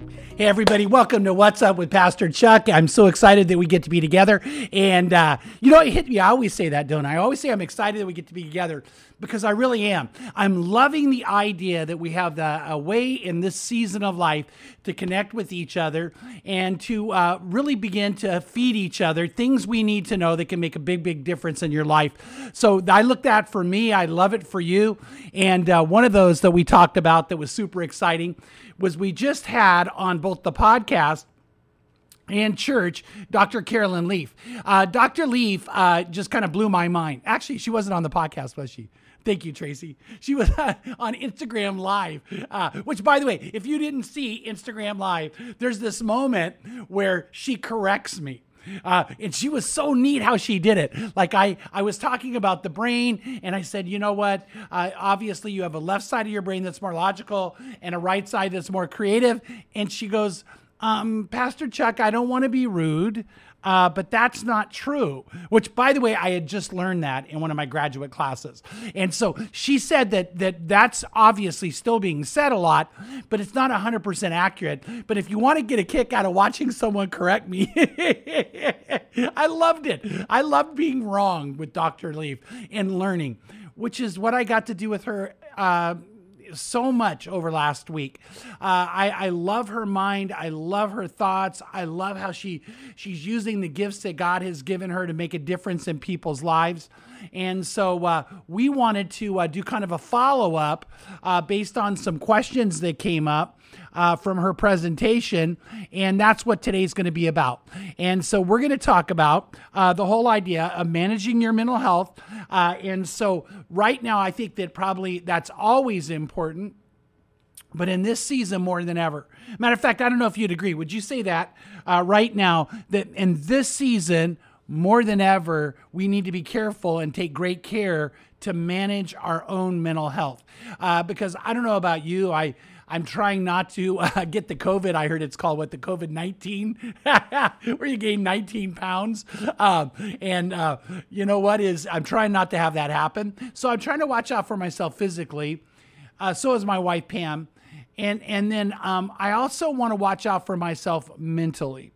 Hey, everybody, welcome to What's Up with Pastor Chuck. I'm so excited that we get to be together. And, uh, you know, it hit me. I always say that, don't I? I always say I'm excited that we get to be together because I really am. I'm loving the idea that we have the, a way in this season of life to connect with each other and to uh, really begin to feed each other things we need to know that can make a big, big difference in your life. So I look at for me, I love it for you. And uh, one of those that we talked about that was super exciting was we just had on both the podcast and church, Dr. Carolyn Leaf. Uh, Dr. Leaf uh, just kind of blew my mind. Actually, she wasn't on the podcast, was she? Thank you, Tracy. She was on Instagram Live, uh, which, by the way, if you didn't see Instagram Live, there's this moment where she corrects me. Uh, and she was so neat how she did it. Like I, I was talking about the brain, and I said, you know what? Uh, obviously, you have a left side of your brain that's more logical and a right side that's more creative. And she goes, um, Pastor Chuck, I don't want to be rude. Uh, but that's not true. Which, by the way, I had just learned that in one of my graduate classes. And so she said that that that's obviously still being said a lot, but it's not 100% accurate. But if you want to get a kick out of watching someone correct me, I loved it. I loved being wrong with Dr. Leaf and learning, which is what I got to do with her. Uh, so much over last week. Uh, I, I love her mind. I love her thoughts. I love how she she's using the gifts that God has given her to make a difference in people's lives. And so uh, we wanted to uh, do kind of a follow up uh, based on some questions that came up uh, from her presentation. And that's what today's going to be about. And so we're going to talk about uh, the whole idea of managing your mental health. Uh, and so right now, I think that probably that's always important but in this season more than ever. Matter of fact, I don't know if you'd agree. Would you say that uh, right now that in this season more than ever, we need to be careful and take great care to manage our own mental health. Uh, because I don't know about you, I I'm trying not to uh, get the COVID. I heard it's called what the COVID 19, where you gain 19 pounds. Um, and uh, you know what is? I'm trying not to have that happen. So I'm trying to watch out for myself physically. Uh, so is my wife Pam, and and then um, I also want to watch out for myself mentally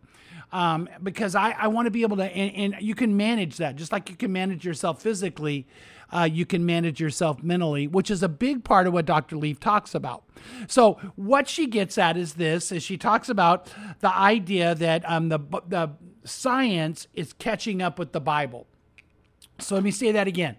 um, because I, I want to be able to, and, and, you can manage that just like you can manage yourself physically. Uh, you can manage yourself mentally, which is a big part of what Dr. Leaf talks about. So, what she gets at is this: is she talks about the idea that um, the the science is catching up with the Bible. So let me say that again: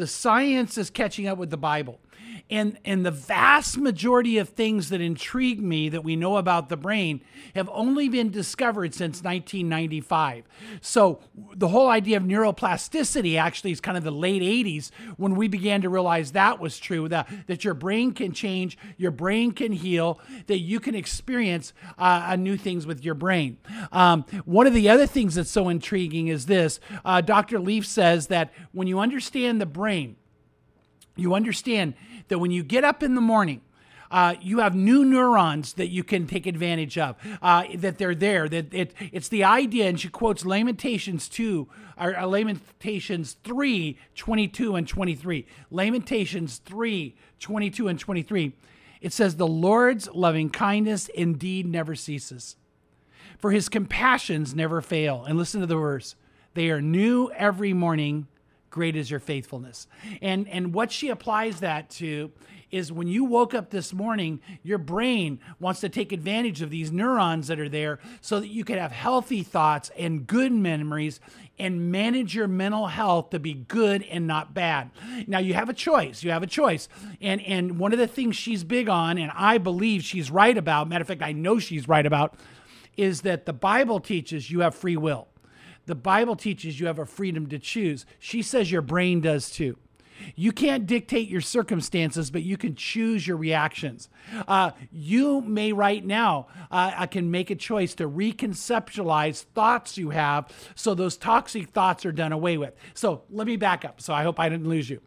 the science is catching up with the Bible. And, and the vast majority of things that intrigue me that we know about the brain have only been discovered since 1995. So the whole idea of neuroplasticity actually is kind of the late 80s when we began to realize that was true, that, that your brain can change, your brain can heal, that you can experience uh, new things with your brain. Um, one of the other things that's so intriguing is this uh, Dr. Leaf says that when you understand the brain, you understand that when you get up in the morning, uh, you have new neurons that you can take advantage of, uh, that they're there. That it, it's the idea, and she quotes Lamentations 2, or uh, Lamentations 3, 22 and 23. Lamentations 3, 22 and 23. It says, The Lord's loving kindness indeed never ceases, for his compassions never fail. And listen to the verse they are new every morning great is your faithfulness. And and what she applies that to is when you woke up this morning, your brain wants to take advantage of these neurons that are there so that you can have healthy thoughts and good memories and manage your mental health to be good and not bad. Now you have a choice. You have a choice. And and one of the things she's big on and I believe she's right about, matter of fact I know she's right about is that the Bible teaches you have free will. The Bible teaches you have a freedom to choose. She says your brain does too. You can't dictate your circumstances, but you can choose your reactions. Uh, you may right now, uh, I can make a choice to reconceptualize thoughts you have so those toxic thoughts are done away with. So let me back up. So I hope I didn't lose you.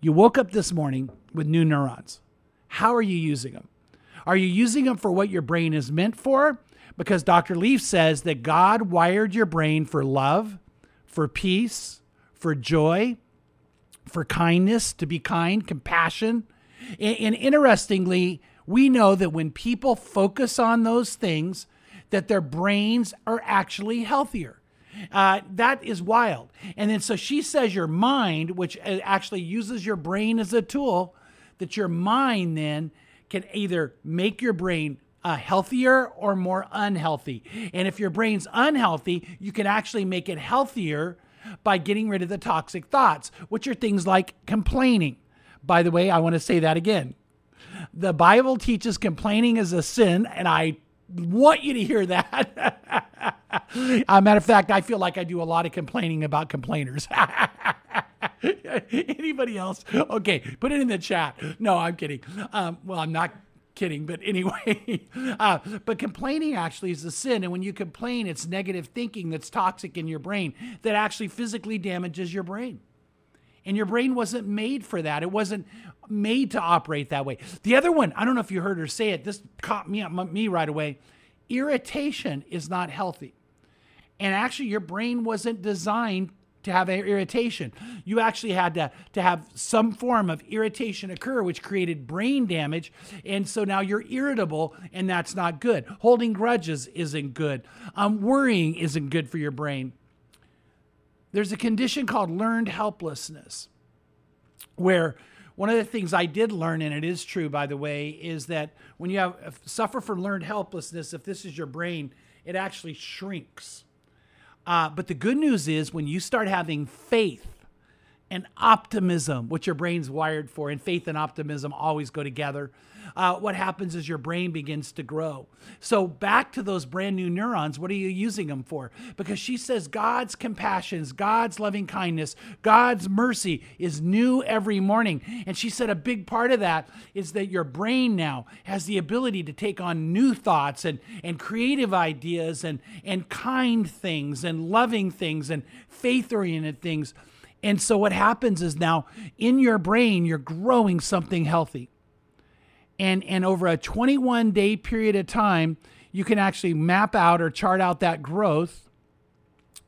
You woke up this morning with new neurons. How are you using them? Are you using them for what your brain is meant for? Because Dr. Leaf says that God wired your brain for love, for peace, for joy, for kindness, to be kind, compassion. And, and interestingly, we know that when people focus on those things, that their brains are actually healthier. Uh, that is wild. And then so she says your mind, which uh, actually uses your brain as a tool, that your mind then can either make your brain uh, healthier or more unhealthy. And if your brain's unhealthy, you can actually make it healthier by getting rid of the toxic thoughts, which are things like complaining. By the way, I want to say that again. The Bible teaches complaining is a sin, and I want you to hear that. a matter of fact, I feel like I do a lot of complaining about complainers. Anybody else? Okay, put it in the chat. No, I'm kidding. Um, well, I'm not kidding, but anyway. Uh, but complaining actually is a sin. And when you complain, it's negative thinking that's toxic in your brain that actually physically damages your brain. And your brain wasn't made for that. It wasn't made to operate that way. The other one, I don't know if you heard her say it, this caught me, up me right away. Irritation is not healthy. And actually, your brain wasn't designed to have an irritation. You actually had to, to have some form of irritation occur, which created brain damage. And so now you're irritable, and that's not good. Holding grudges isn't good. Um, worrying isn't good for your brain. There's a condition called learned helplessness, where one of the things I did learn, and it is true, by the way, is that when you have suffer from learned helplessness, if this is your brain, it actually shrinks uh, but the good news is when you start having faith and optimism, which your brain's wired for, and faith and optimism always go together. Uh, what happens is your brain begins to grow. So, back to those brand new neurons, what are you using them for? Because she says God's compassions, God's loving kindness, God's mercy is new every morning. And she said a big part of that is that your brain now has the ability to take on new thoughts and, and creative ideas and, and kind things and loving things and faith oriented things and so what happens is now in your brain, you're growing something healthy. And, and over a 21 day period of time, you can actually map out or chart out that growth.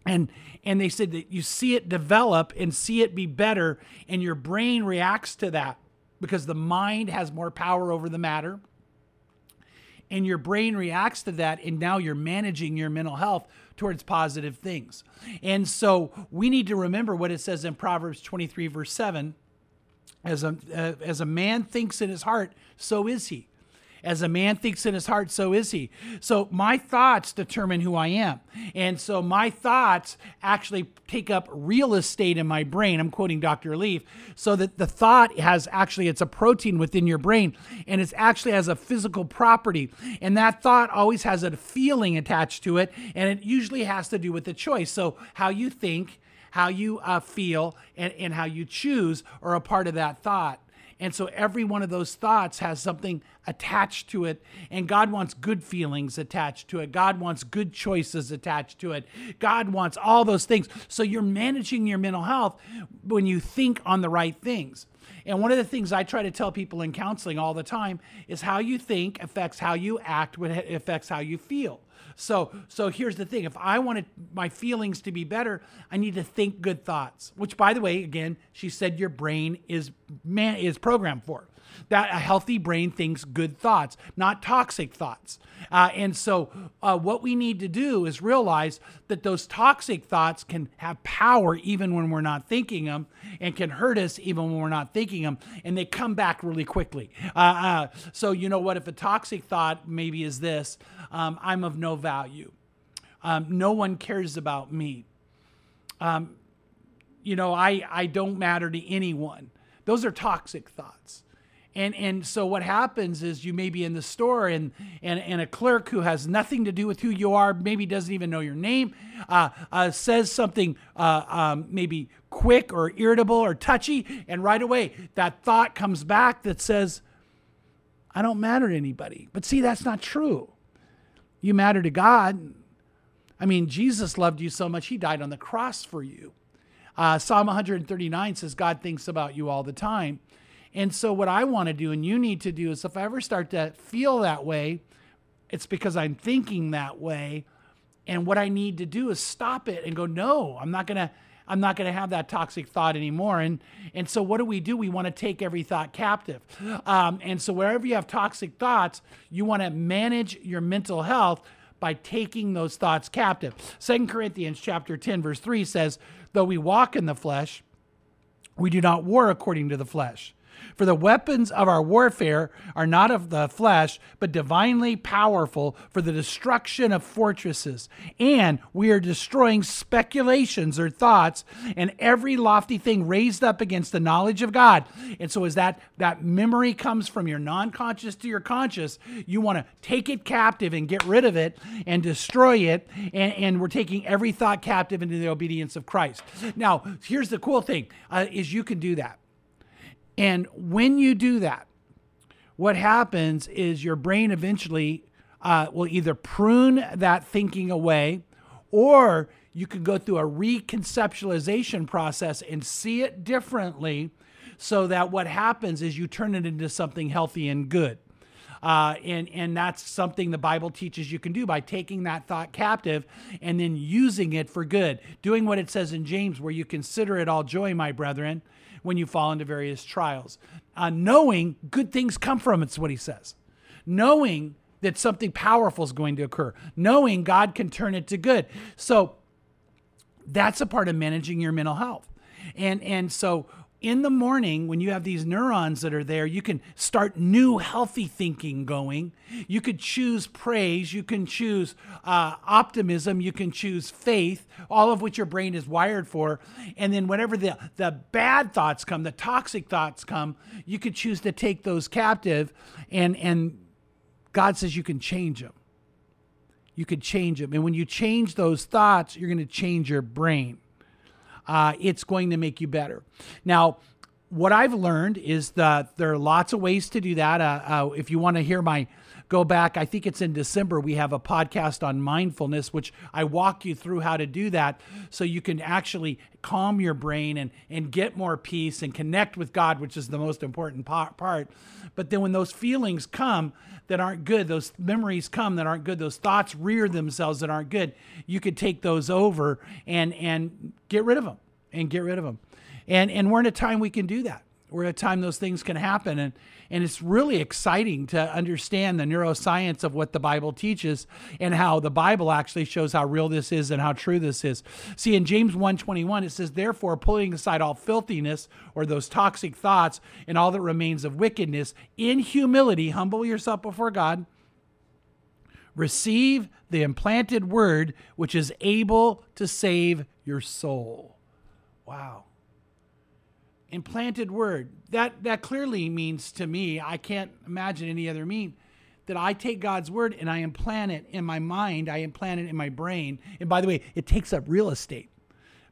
And, and they said that you see it develop and see it be better, and your brain reacts to that because the mind has more power over the matter. And your brain reacts to that, and now you're managing your mental health towards positive things. And so we need to remember what it says in Proverbs 23, verse 7 as a, uh, as a man thinks in his heart, so is he. As a man thinks in his heart, so is he. So my thoughts determine who I am. And so my thoughts actually take up real estate in my brain. I'm quoting Dr. Leaf. So that the thought has actually, it's a protein within your brain and it actually has a physical property. And that thought always has a feeling attached to it. And it usually has to do with the choice. So how you think, how you uh, feel, and, and how you choose are a part of that thought. And so every one of those thoughts has something attached to it. And God wants good feelings attached to it. God wants good choices attached to it. God wants all those things. So you're managing your mental health when you think on the right things. And one of the things I try to tell people in counseling all the time is how you think affects how you act, affects how you feel. So, so here's the thing: if I wanted my feelings to be better, I need to think good thoughts. Which, by the way, again, she said your brain is man is programmed for that a healthy brain thinks good thoughts, not toxic thoughts. Uh, and so, uh, what we need to do is realize that those toxic thoughts can have power even when we're not thinking them, and can hurt us even when we're not thinking them, and they come back really quickly. Uh, uh so, you know what? If a toxic thought maybe is this um, I'm of no value, um, no one cares about me. Um, you know, I, I don't matter to anyone. Those are toxic thoughts. And and so what happens is you may be in the store and and, and a clerk who has nothing to do with who you are, maybe doesn't even know your name, uh, uh, says something uh, um, maybe quick or irritable or touchy, and right away that thought comes back that says, "I don't matter to anybody." But see, that's not true. You matter to God. I mean, Jesus loved you so much; He died on the cross for you. Uh, Psalm 139 says God thinks about you all the time. And so, what I want to do and you need to do is if I ever start to feel that way, it's because I'm thinking that way. And what I need to do is stop it and go, no, I'm not going to. I'm not going to have that toxic thought anymore. And and so what do we do? We want to take every thought captive. Um, and so wherever you have toxic thoughts, you want to manage your mental health by taking those thoughts captive. Second Corinthians chapter 10 verse 3 says, "Though we walk in the flesh, we do not war according to the flesh." For the weapons of our warfare are not of the flesh, but divinely powerful for the destruction of fortresses. And we are destroying speculations or thoughts and every lofty thing raised up against the knowledge of God. And so as that, that memory comes from your non-conscious to your conscious, you want to take it captive and get rid of it and destroy it. And, and we're taking every thought captive into the obedience of Christ. Now, here's the cool thing uh, is you can do that. And when you do that, what happens is your brain eventually uh, will either prune that thinking away or you can go through a reconceptualization process and see it differently so that what happens is you turn it into something healthy and good. Uh, and and that's something the Bible teaches you can do by taking that thought captive and then using it for good, doing what it says in James, where you consider it all joy, my brethren, when you fall into various trials. Uh, knowing good things come from it's what he says. Knowing that something powerful is going to occur, knowing God can turn it to good. So that's a part of managing your mental health. And and so in the morning, when you have these neurons that are there, you can start new healthy thinking going. You could choose praise, you can choose uh, optimism, you can choose faith, all of which your brain is wired for. And then, whenever the, the bad thoughts come, the toxic thoughts come, you could choose to take those captive. And, and God says you can change them. You could change them. And when you change those thoughts, you're going to change your brain uh, it's going to make you better. Now, what I've learned is that there are lots of ways to do that. Uh, uh, if you want to hear my go back, I think it's in December, we have a podcast on mindfulness, which I walk you through how to do that so you can actually calm your brain and, and get more peace and connect with God, which is the most important part. But then when those feelings come that aren't good, those memories come that aren't good, those thoughts rear themselves that aren't good, you could take those over and, and get rid of them and get rid of them. And, and we're in a time we can do that. We're at a time those things can happen. And, and it's really exciting to understand the neuroscience of what the Bible teaches and how the Bible actually shows how real this is and how true this is. See, in James 1:21, it says, Therefore, pulling aside all filthiness or those toxic thoughts and all that remains of wickedness, in humility, humble yourself before God. Receive the implanted word, which is able to save your soul. Wow implanted word. That that clearly means to me, I can't imagine any other mean that I take God's word and I implant it in my mind, I implant it in my brain. And by the way, it takes up real estate.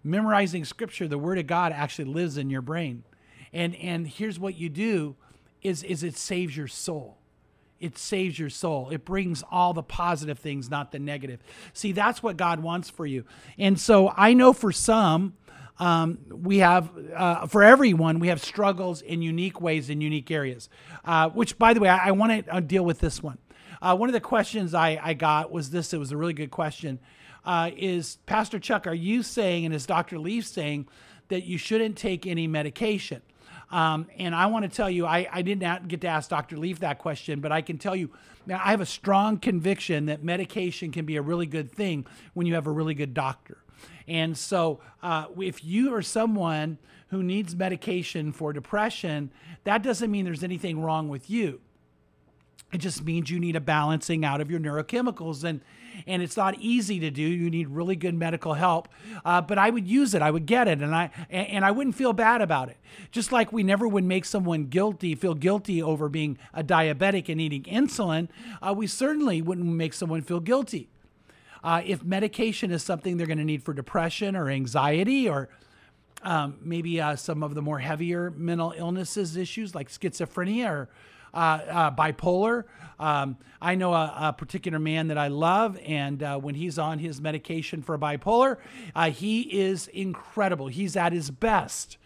Memorizing scripture, the word of God actually lives in your brain. And and here's what you do is is it saves your soul. It saves your soul. It brings all the positive things, not the negative. See, that's what God wants for you. And so I know for some, um, we have uh, for everyone we have struggles in unique ways in unique areas uh, which by the way i, I want to uh, deal with this one uh, one of the questions I, I got was this it was a really good question uh, is pastor chuck are you saying and is dr leaf saying that you shouldn't take any medication um, and I want to tell you, I, I did not get to ask Dr. Leaf that question, but I can tell you, now I have a strong conviction that medication can be a really good thing when you have a really good doctor. And so, uh, if you are someone who needs medication for depression, that doesn't mean there's anything wrong with you. It just means you need a balancing out of your neurochemicals, and and it's not easy to do. You need really good medical help, uh, but I would use it. I would get it, and I and I wouldn't feel bad about it. Just like we never would make someone guilty feel guilty over being a diabetic and eating insulin, uh, we certainly wouldn't make someone feel guilty. Uh, if medication is something they're going to need for depression or anxiety or um, maybe uh, some of the more heavier mental illnesses issues like schizophrenia or uh, uh bipolar. Um, I know a, a, particular man that I love, and uh, when he's on his medication for bipolar, uh, he is incredible. He's at his best.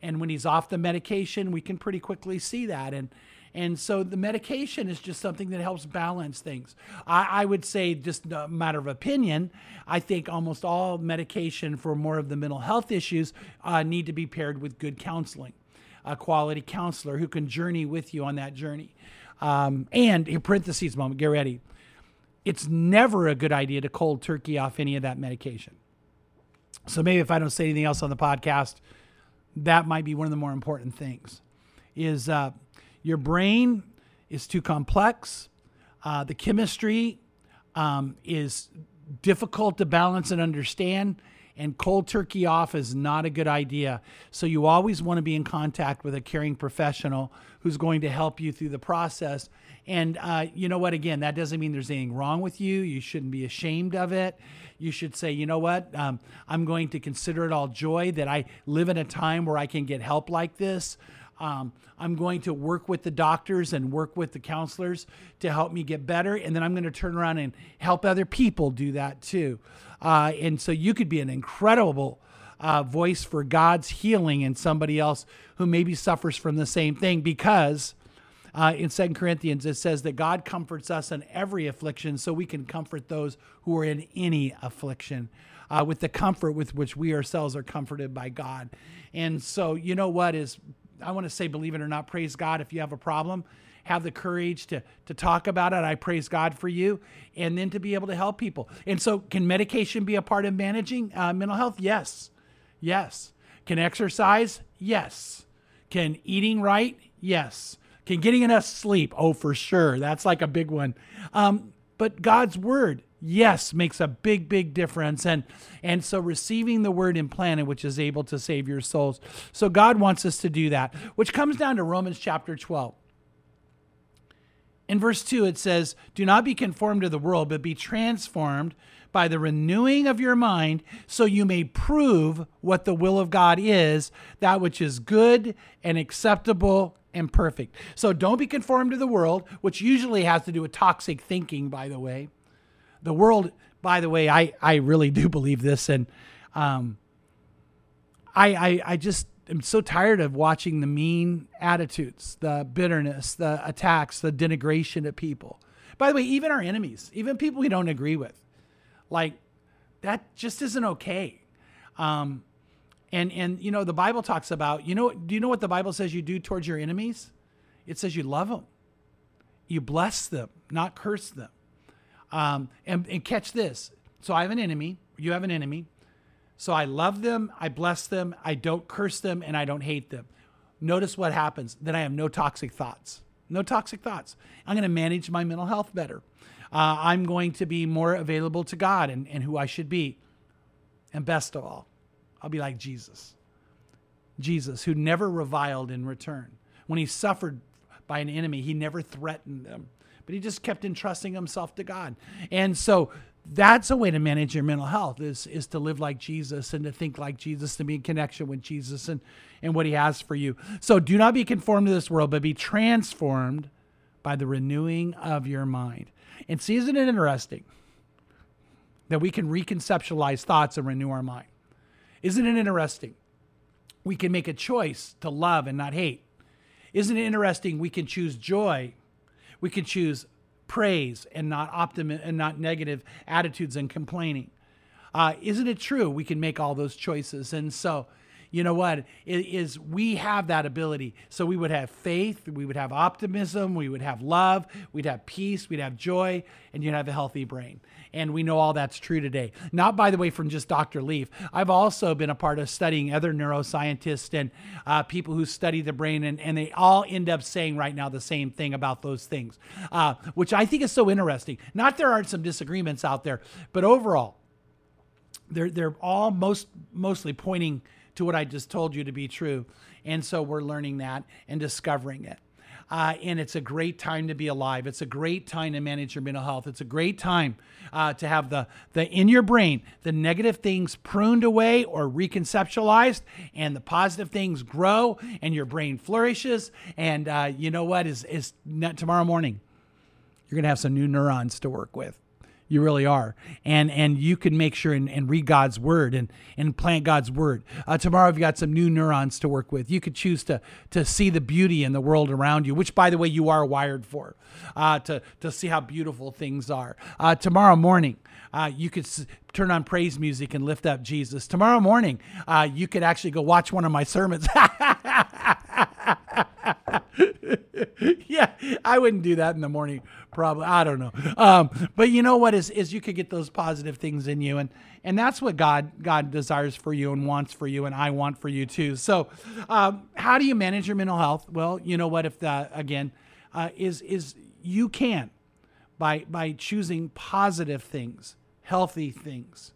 And when he's off the medication, we can pretty quickly see that. And And so the medication is just something that helps balance things. I, I, would say, just a matter of opinion, I think almost all medication for more of the mental health issues uh, need to be paired with good counseling, a quality counselor who can journey with you on that journey. Um, and in parentheses moment, get ready. It's never a good idea to cold turkey off any of that medication. So maybe if I don't say anything else on the podcast, that might be one of the more important things. Is uh, your brain is too complex. Uh, the chemistry um, is difficult to balance and understand. And cold turkey off is not a good idea. So you always want to be in contact with a caring professional who's going to help you through the process. And uh, you know what? Again, that doesn't mean there's anything wrong with you. You shouldn't be ashamed of it. You should say, you know what? Um, I'm going to consider it all joy that I live in a time where I can get help like this. Um, I'm going to work with the doctors and work with the counselors to help me get better. And then I'm going to turn around and help other people do that too. Uh, and so you could be an incredible uh, voice for God's healing in somebody else who maybe suffers from the same thing because. Uh, in Second Corinthians, it says that God comforts us in every affliction so we can comfort those who are in any affliction uh, with the comfort with which we ourselves are comforted by God. And so, you know what is I want to say, believe it or not, praise God if you have a problem. Have the courage to, to talk about it. I praise God for you. And then to be able to help people. And so, can medication be a part of managing uh, mental health? Yes. Yes. Can exercise? Yes. Can eating right? Yes. Can getting enough sleep? Oh, for sure. That's like a big one. Um, but God's word yes makes a big big difference. And and so receiving the word implanted which is able to save your souls. So god wants us to do that which comes down to romans chapter 12 in verse 2 it says do not be conformed to the world but be transformed by the renewing of your mind so you may prove what the will of god is that which is good and acceptable and perfect. So don't be conformed to the world which usually has to do with toxic thinking by the way the world, by the way, I, I really do believe this. And um, I, I, I just am so tired of watching the mean attitudes, the bitterness, the attacks, the denigration of people. By the way, even our enemies, even people we don't agree with, like that just isn't okay. Um, and and you know the Bible talks about you know do you know what the Bible says you do towards your enemies? It says you love them, you bless them, not curse them. Um, and, and catch this. So I have an enemy. You have an enemy. So I love them. I bless them. I don't curse them and I don't hate them. Notice what happens. Then I have no toxic thoughts. No toxic thoughts. I'm going to manage my mental health better. Uh, I'm going to be more available to God and, and who I should be. And best of all, I'll be like Jesus. Jesus, who never reviled in return. When he suffered by an enemy, he never threatened them but he just kept entrusting himself to God. And so that's a way to manage your mental health is is to live like Jesus and to think like Jesus, to be in connection with Jesus and, and what he has for you. So do not be conformed to this world, but be transformed by the renewing of your mind. And see, isn't it interesting that we can reconceptualize thoughts and renew our mind? Isn't it interesting? We can make a choice to love and not hate. Isn't it interesting? We can choose joy we can choose praise and not optimism and not negative attitudes and complaining. Uh, isn't it true? We can make all those choices. And so, you know what? Is we have that ability. So we would have faith, we would have optimism, we would have love, we'd have peace, we'd have joy, and you'd have a healthy brain. And we know all that's true today. Not, by the way, from just Dr. Leaf. I've also been a part of studying other neuroscientists and uh, people who study the brain, and, and they all end up saying right now the same thing about those things, uh, which I think is so interesting. Not there aren't some disagreements out there, but overall, they're, they're all most mostly pointing to what I just told you to be true. And so we're learning that and discovering it. Uh, and it's a great time to be alive. It's a great time to manage your mental health. It's a great time uh, to have the the in your brain the negative things pruned away or reconceptualized, and the positive things grow, and your brain flourishes. And uh, you know what is is tomorrow morning, you're gonna have some new neurons to work with You really are. And and you can make sure and, and read God's word and, and plant God's word. Uh, tomorrow you've got some new neurons to work with. You could choose to to see the beauty in the world around you, which by the way you are wired for, uh, to, to see how beautiful things are. Uh, tomorrow morning, uh, you could s- turn on praise music and lift up Jesus. Tomorrow morning, uh, you could actually go watch one of my sermons. yeah, I wouldn't do that in the morning. Probably, I don't know. Um, but you know what is is you could get those positive things in you, and and that's what God God desires for you and wants for you, and I want for you too. So, um, how do you manage your mental health? Well, you know what? If again uh, is is you can by by choosing positive things, healthy things,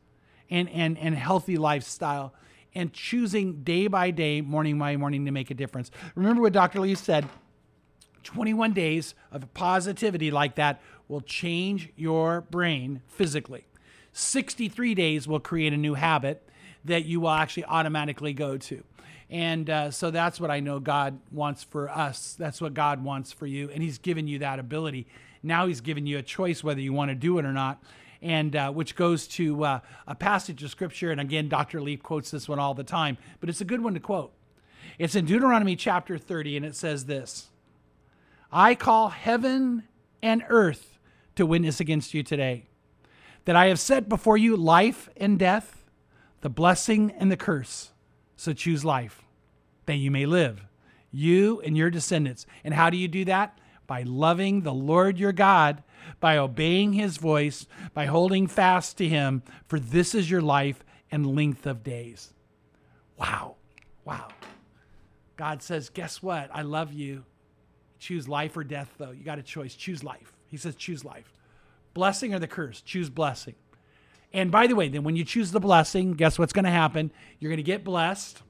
and and and healthy lifestyle, and choosing day by day, morning by morning, to make a difference. Remember what Dr. Lee said. 21 days of positivity like that will change your brain physically. 63 days will create a new habit that you will actually automatically go to. And uh, so that's what I know God wants for us. That's what God wants for you. And He's given you that ability. Now He's given you a choice whether you want to do it or not. And uh, which goes to uh, a passage of scripture. And again, Dr. Leaf quotes this one all the time, but it's a good one to quote. It's in Deuteronomy chapter 30, and it says this I call heaven and earth to witness against you today that I have set before you life and death, the blessing and the curse. So choose life that you may live, you and your descendants. And how do you do that? By loving the Lord your God, by obeying his voice, by holding fast to him, for this is your life and length of days. Wow. Wow. God says, Guess what? I love you. Choose life or death, though. You got a choice. Choose life. He says, Choose life. Blessing or the curse? Choose blessing. And by the way, then when you choose the blessing, guess what's going to happen? You're going to get blessed.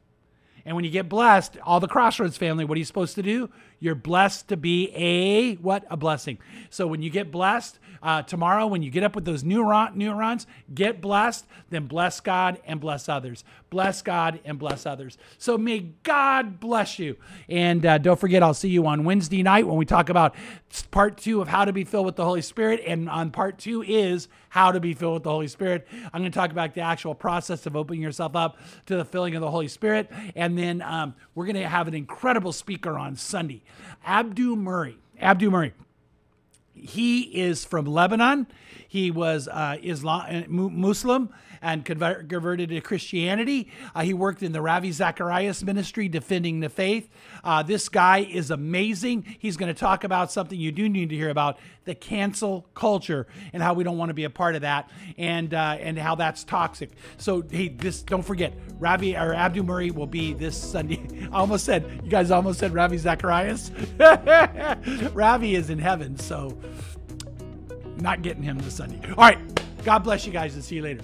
And when you get blessed, all the Crossroads family, what are you supposed to do? You're blessed to be a what? A blessing. So when you get blessed uh, tomorrow, when you get up with those neuron, neurons, get blessed, then bless God and bless others. Bless God and bless others. So may God bless you. And uh, don't forget, I'll see you on Wednesday night when we talk about part two of how to be filled with the Holy Spirit. And on part two is how to be filled with the Holy Spirit. I'm going to talk about the actual process of opening yourself up to the filling of the Holy Spirit. And then um, we're going to have an incredible speaker on Sunday, Abdu Murray. Abdu Murray. He is from Lebanon. He was uh, Islam, Muslim and converted to Christianity. Uh, he worked in the Ravi Zacharias ministry, defending the faith. Uh, this guy is amazing. He's going to talk about something you do need to hear about the cancel culture and how we don't want to be a part of that and uh, and how that's toxic. So hey, this don't forget, Ravi or Abdul Murray will be this Sunday. I almost said you guys almost said Ravi Zacharias. Ravi is in heaven, so not getting him this Sunday. All right. God bless you guys and see you later.